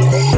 Yeah.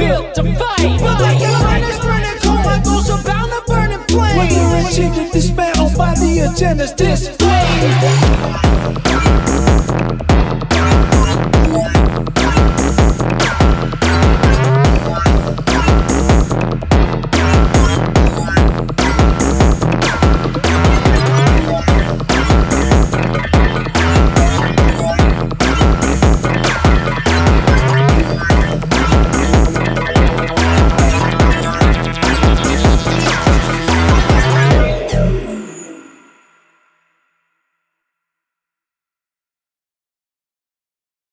built to fight. Like a burning coal, my goals are bound to burn in flame. Whether achieved or dismantled by the agenda's display.